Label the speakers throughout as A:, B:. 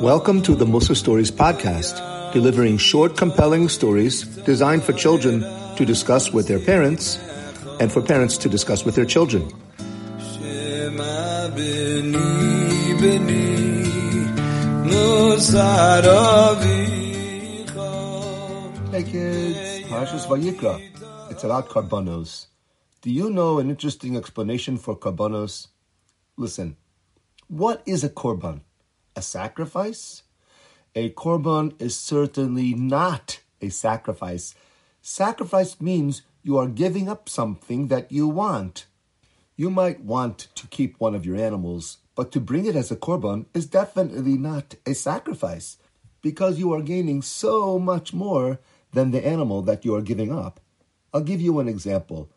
A: Welcome to the Musa Stories podcast, delivering short, compelling stories designed for children to discuss with their parents and for parents to discuss with their children. Hey kids, Vayikra. It's about korbanos. Do you know an interesting explanation for korbanos? Listen, what is a korban? A sacrifice? A korban is certainly not a sacrifice. Sacrifice means you are giving up something that you want. You might want to keep one of your animals, but to bring it as a korban is definitely not a sacrifice because you are gaining so much more than the animal that you are giving up. I'll give you an example.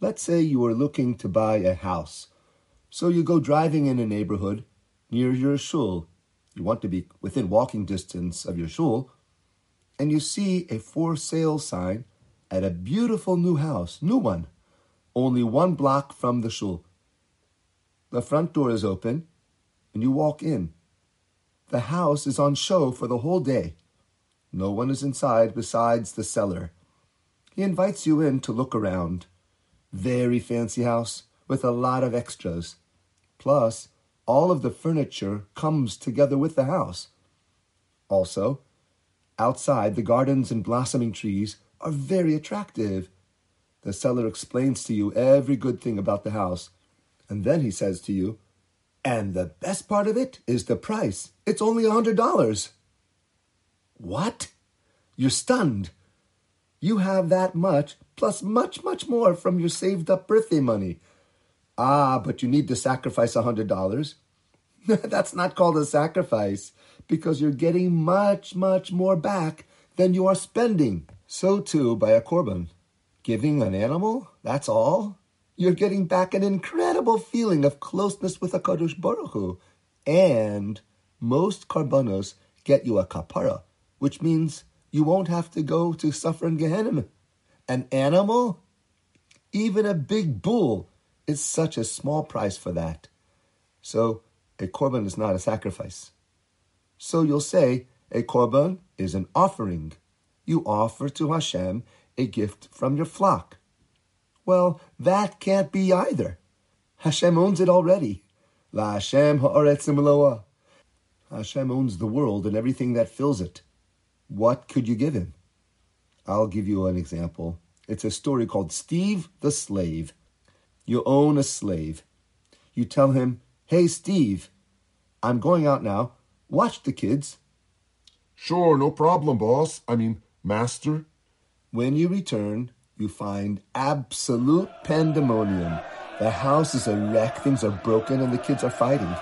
A: Let's say you are looking to buy a house. So you go driving in a neighborhood near your shul. You want to be within walking distance of your shul, and you see a for sale sign at a beautiful new house, new one, only one block from the shul. The front door is open, and you walk in. The house is on show for the whole day. No one is inside besides the seller. He invites you in to look around. Very fancy house with a lot of extras. Plus, all of the furniture comes together with the house. Also, outside, the gardens and blossoming trees are very attractive. The seller explains to you every good thing about the house, and then he says to you, and the best part of it is the price. It's only a hundred dollars. What? You're stunned. You have that much, plus much, much more from your saved up birthday money. Ah, but you need to sacrifice a hundred dollars. That's not called a sacrifice, because you're getting much, much more back than you are spending. So too by a korban. Giving an animal, that's all. You're getting back an incredible feeling of closeness with HaKadosh Baruch Hu. And most korbanos get you a kapara, which means you won't have to go to suffer in Gehenna. An animal? Even a big bull is such a small price for that. So a korban is not a sacrifice. So you'll say a korban is an offering. You offer to Hashem a gift from your flock. Well, that can't be either. Hashem owns it already. La Hashem. Hashem owns the world and everything that fills it. What could you give him? I'll give you an example. It's a story called Steve the Slave. You own a slave. You tell him, Hey, Steve, I'm going out now. Watch the kids.
B: Sure, no problem, boss. I mean, master.
A: When you return, you find absolute pandemonium. The house is a wreck, things are broken, and the kids are fighting.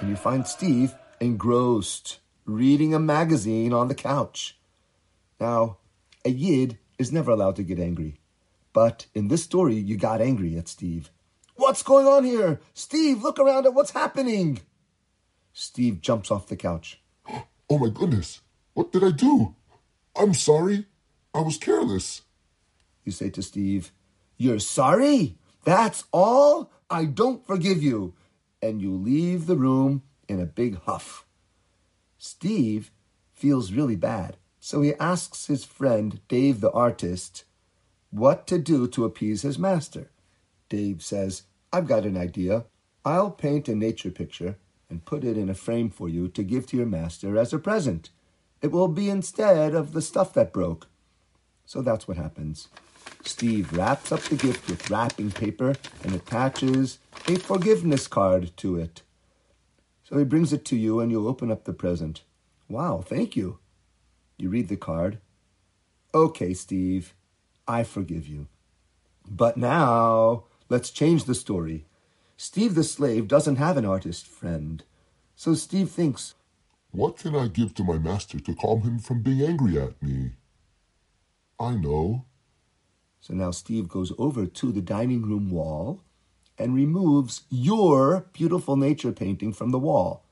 A: And you find Steve engrossed, reading a magazine on the couch. Now, a Yid is never allowed to get angry. But in this story, you got angry at Steve. What's going on here? Steve, look around at what's happening. Steve jumps off the couch.
B: Oh my goodness. What did I do? I'm sorry. I was careless.
A: You say to Steve, You're sorry? That's all? I don't forgive you. And you leave the room in a big huff. Steve feels really bad, so he asks his friend, Dave the artist, what to do to appease his master. Dave says, I've got an idea. I'll paint a nature picture and put it in a frame for you to give to your master as a present. It will be instead of the stuff that broke. So that's what happens. Steve wraps up the gift with wrapping paper and attaches a forgiveness card to it. So he brings it to you and you open up the present. Wow, thank you. You read the card. Okay, Steve, I forgive you. But now, let's change the story. Steve the slave doesn't have an artist friend. So Steve thinks,
B: What can I give to my master to calm him from being angry at me? I know.
A: So now Steve goes over to the dining room wall and removes your beautiful nature painting from the wall.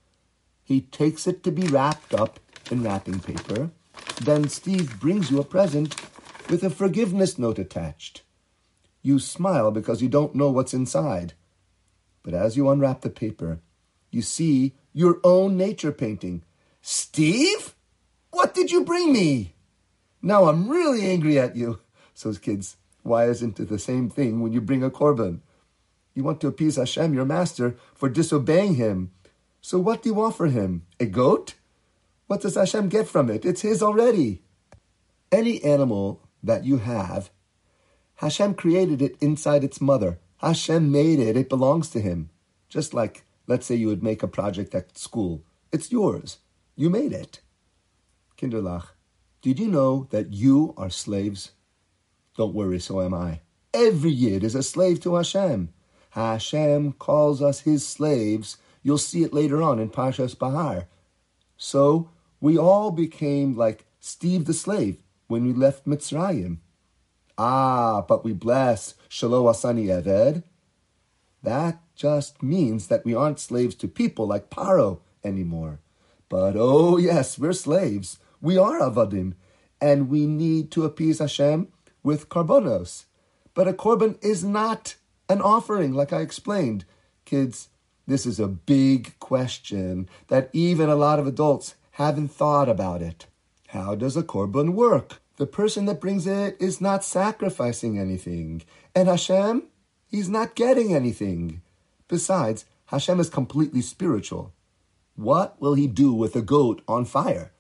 A: He takes it to be wrapped up in wrapping paper. Then Steve brings you a present with a forgiveness note attached. You smile because you don't know what's inside. But as you unwrap the paper, you see your own nature painting. Steve? What did you bring me? Now I'm really angry at you. So kids, why isn't it the same thing when you bring a korban? You want to appease Hashem, your master, for disobeying him. So what do you offer him? A goat? What does Hashem get from it? It's his already. Any animal that you have, Hashem created it inside its mother. Hashem made it. It belongs to him. Just like, let's say you would make a project at school. It's yours. You made it. Kinderlach, did you know that you are slaves? Don't worry, so am I. Every Yid is a slave to Hashem. Hashem calls us his slaves. You'll see it later on in Parshas Behar. So we all became like Steve the slave when we left Mitzrayim. Ah, but we bless Shelo Asani Eved. That just means that we aren't slaves to people like Paro anymore. But oh yes, we're slaves. We are avadim, and we need to appease Hashem with korbanos. But a korban is not an offering, like I explained. Kids, this is a big question that even a lot of adults haven't thought about it. How does a korban work? The person that brings it is not sacrificing anything. And Hashem, he's not getting anything. Besides, Hashem is completely spiritual. What will he do with a goat on fire?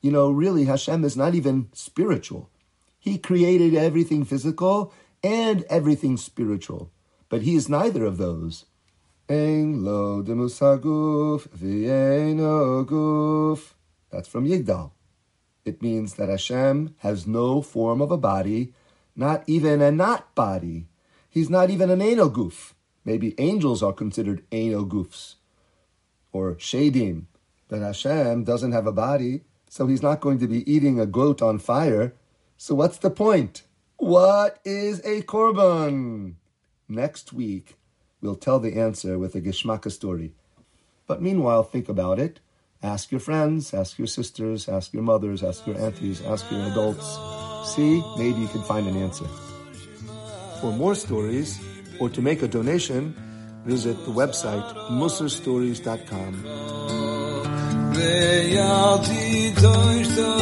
A: You know, really, Hashem is not even spiritual. He created everything physical and everything spiritual, but he is neither of those. That's from Yigdal. It means that Hashem has no form of a body, not even a not body. He's not even an enoguf. Maybe angels are considered enogufs. Or shadim, that Hashem doesn't have a body, so he's not going to be eating a goat on fire. So what's the point? What is a korban? Next week, we'll tell the answer with a Geschmacka story. But meanwhile, think about it. Ask your friends, ask your sisters, ask your mothers, ask your aunties, ask your adults. See, maybe you can find an answer. For more stories, or to make a donation, visit the website
C: toshto